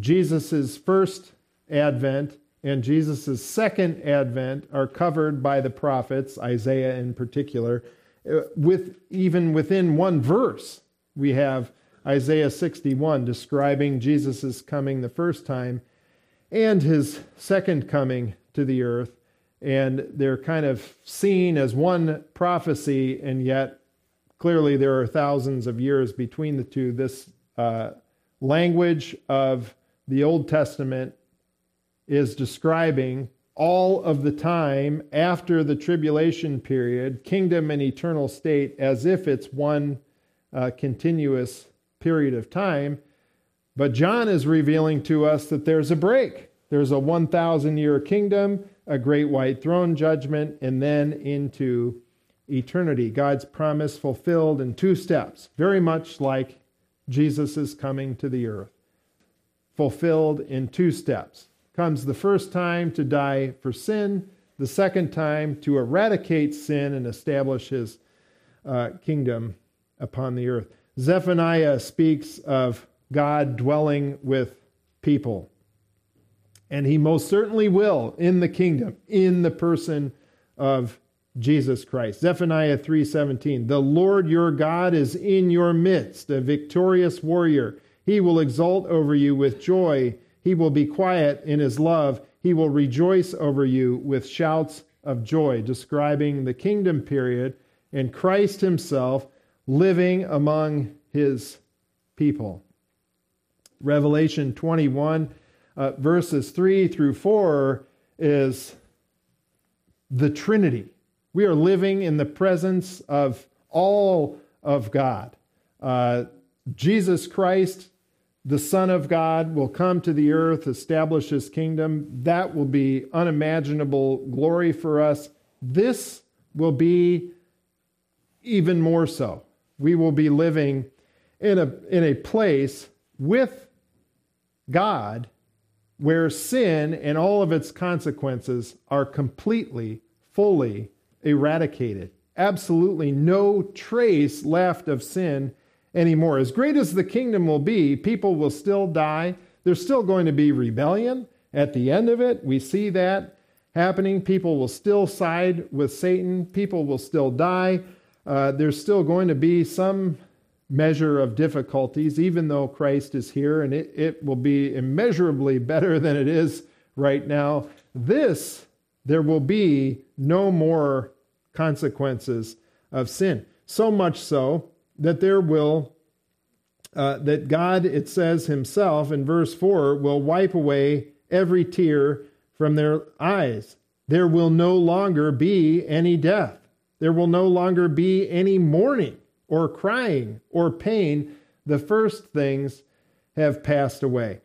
Jesus' first advent and Jesus' second advent are covered by the prophets, Isaiah in particular, uh, with even within one verse we have Isaiah 61 describing Jesus' coming the first time and his second coming to the earth. And they're kind of seen as one prophecy, and yet clearly there are thousands of years between the two. This uh, language of the Old Testament is describing all of the time after the tribulation period, kingdom and eternal state, as if it's one uh, continuous period of time. But John is revealing to us that there's a break. There's a 1,000 year kingdom, a great white throne judgment, and then into eternity. God's promise fulfilled in two steps, very much like Jesus coming to the earth. Fulfilled in two steps. Comes the first time to die for sin, the second time to eradicate sin and establish his uh, kingdom upon the earth. Zephaniah speaks of God dwelling with people. And he most certainly will in the kingdom, in the person of Jesus Christ. Zephaniah 3:17 The Lord your God is in your midst, a victorious warrior. He will exult over you with joy. He will be quiet in his love. He will rejoice over you with shouts of joy, describing the kingdom period and Christ himself living among his people. Revelation 21, uh, verses 3 through 4 is the Trinity. We are living in the presence of all of God. Uh, Jesus Christ, the Son of God, will come to the earth, establish his kingdom. That will be unimaginable glory for us. This will be even more so. We will be living in a, in a place with God where sin and all of its consequences are completely, fully eradicated. Absolutely no trace left of sin anymore. As great as the kingdom will be, people will still die. There's still going to be rebellion at the end of it. We see that happening. People will still side with Satan, people will still die. Uh, there's still going to be some measure of difficulties, even though Christ is here, and it, it will be immeasurably better than it is right now. This, there will be no more consequences of sin. So much so that there will, uh, that God, it says himself in verse 4, will wipe away every tear from their eyes. There will no longer be any death. There will no longer be any mourning or crying or pain. The first things have passed away.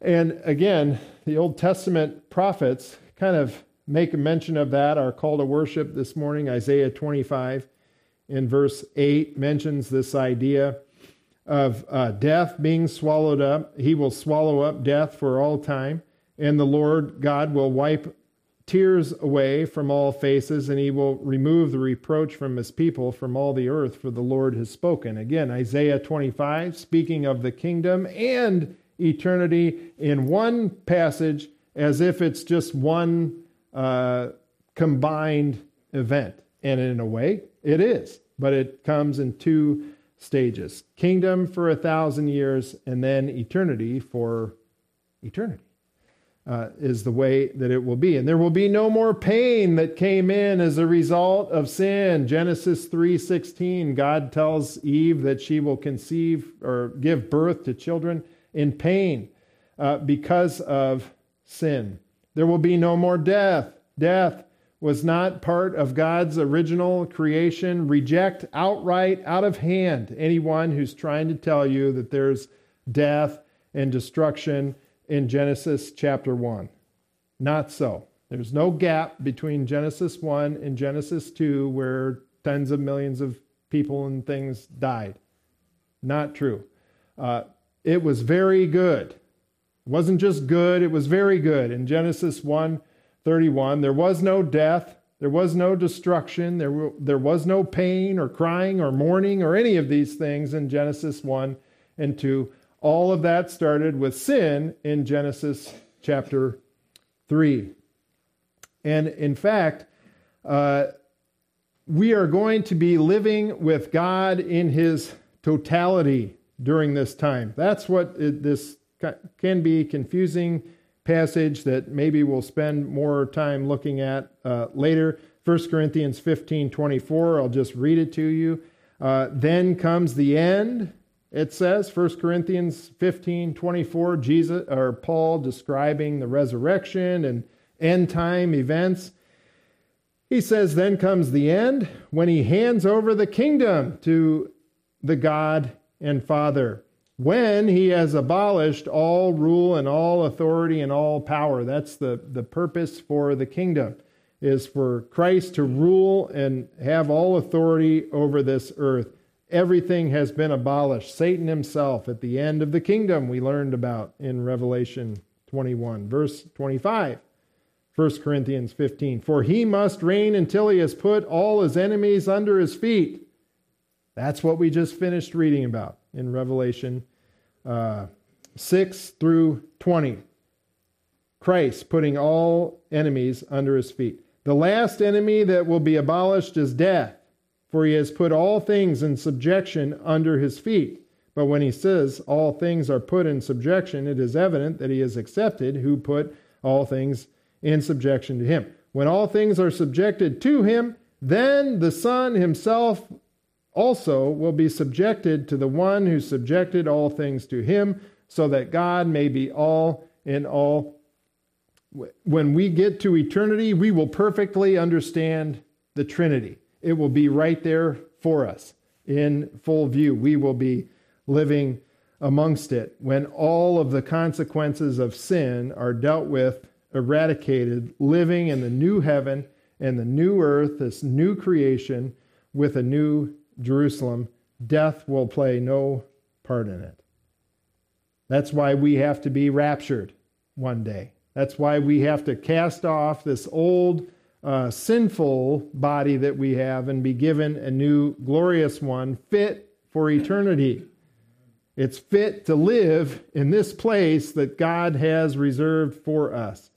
And again, the Old Testament prophets kind of make a mention of that. Our call to worship this morning, Isaiah 25, in verse 8, mentions this idea of uh, death being swallowed up. He will swallow up death for all time, and the Lord God will wipe tears away from all faces, and he will remove the reproach from his people from all the earth, for the Lord has spoken. Again, Isaiah 25, speaking of the kingdom and eternity in one passage as if it's just one uh, combined event. And in a way, it is, but it comes in two stages kingdom for a thousand years, and then eternity for eternity uh, is the way that it will be. And there will be no more pain that came in as a result of sin. Genesis 3:16, God tells Eve that she will conceive or give birth to children in pain uh, because of sin. There will be no more death. Death was not part of God's original creation. Reject outright, out of hand, anyone who's trying to tell you that there's death and destruction in Genesis chapter 1. Not so. There's no gap between Genesis 1 and Genesis 2 where tens of millions of people and things died. Not true. Uh, it was very good. It wasn't just good, it was very good. In Genesis 1 31, there was no death, there was no destruction, there, there was no pain or crying or mourning or any of these things in Genesis 1 and 2. All of that started with sin in Genesis chapter 3. And in fact, uh, we are going to be living with God in his totality during this time. That's what it, this can be confusing passage that maybe we'll spend more time looking at uh, later. 1 Corinthians 15 24, I'll just read it to you. Uh, then comes the end it says 1 Corinthians 15 24, Jesus or Paul describing the resurrection and end time events. He says, Then comes the end when he hands over the kingdom to the God and Father, when he has abolished all rule and all authority and all power. That's the, the purpose for the kingdom, is for Christ to rule and have all authority over this earth everything has been abolished. Satan himself at the end of the kingdom, we learned about in Revelation 21, verse 25. 1 Corinthians 15. For he must reign until he has put all his enemies under his feet. That's what we just finished reading about in Revelation uh, 6 through 20. Christ putting all enemies under his feet. The last enemy that will be abolished is death for he has put all things in subjection under his feet. But when he says all things are put in subjection, it is evident that he is accepted who put all things in subjection to him. When all things are subjected to him, then the Son himself also will be subjected to the one who subjected all things to him, so that God may be all in all. When we get to eternity, we will perfectly understand the Trinity. It will be right there for us in full view. We will be living amongst it when all of the consequences of sin are dealt with, eradicated, living in the new heaven and the new earth, this new creation with a new Jerusalem. Death will play no part in it. That's why we have to be raptured one day. That's why we have to cast off this old uh, sinful body that we have and be given a new glorious one fit for eternity. It's fit to live in this place that God has reserved for us.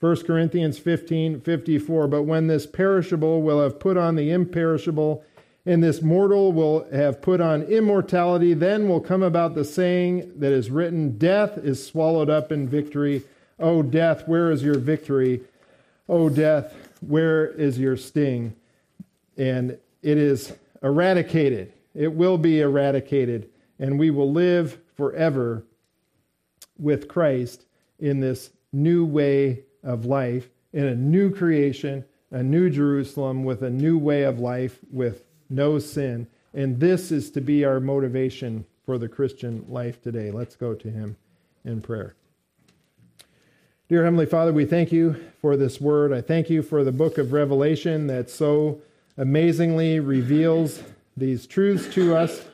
1 Corinthians 15 54. But when this perishable will have put on the imperishable, and this mortal will have put on immortality, then will come about the saying that is written Death is swallowed up in victory. O death, where is your victory? O death, where is your sting? And it is eradicated. It will be eradicated, and we will live forever with Christ in this new way of life, in a new creation, a new Jerusalem with a new way of life with no sin. And this is to be our motivation for the Christian life today. Let's go to Him in prayer. Dear Heavenly Father, we thank you for this word. I thank you for the book of Revelation that so amazingly reveals these truths to us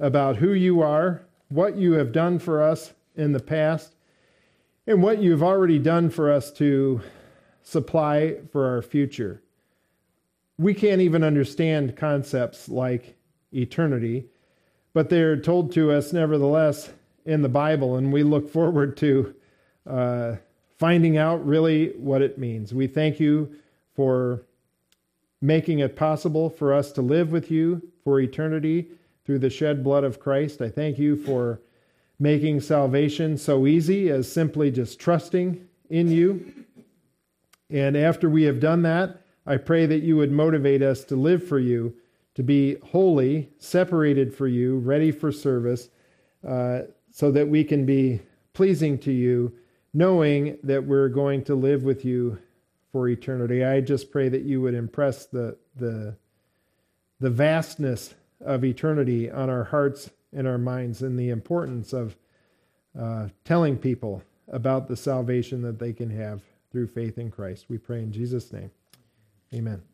about who you are, what you have done for us in the past, and what you've already done for us to supply for our future. We can't even understand concepts like eternity, but they're told to us nevertheless in the Bible, and we look forward to. Uh, finding out really what it means. We thank you for making it possible for us to live with you for eternity through the shed blood of Christ. I thank you for making salvation so easy as simply just trusting in you. And after we have done that, I pray that you would motivate us to live for you, to be holy, separated for you, ready for service, uh, so that we can be pleasing to you knowing that we're going to live with you for eternity. I just pray that you would impress the the the vastness of eternity on our hearts and our minds and the importance of uh, telling people about the salvation that they can have through faith in Christ. We pray in Jesus' name. Amen.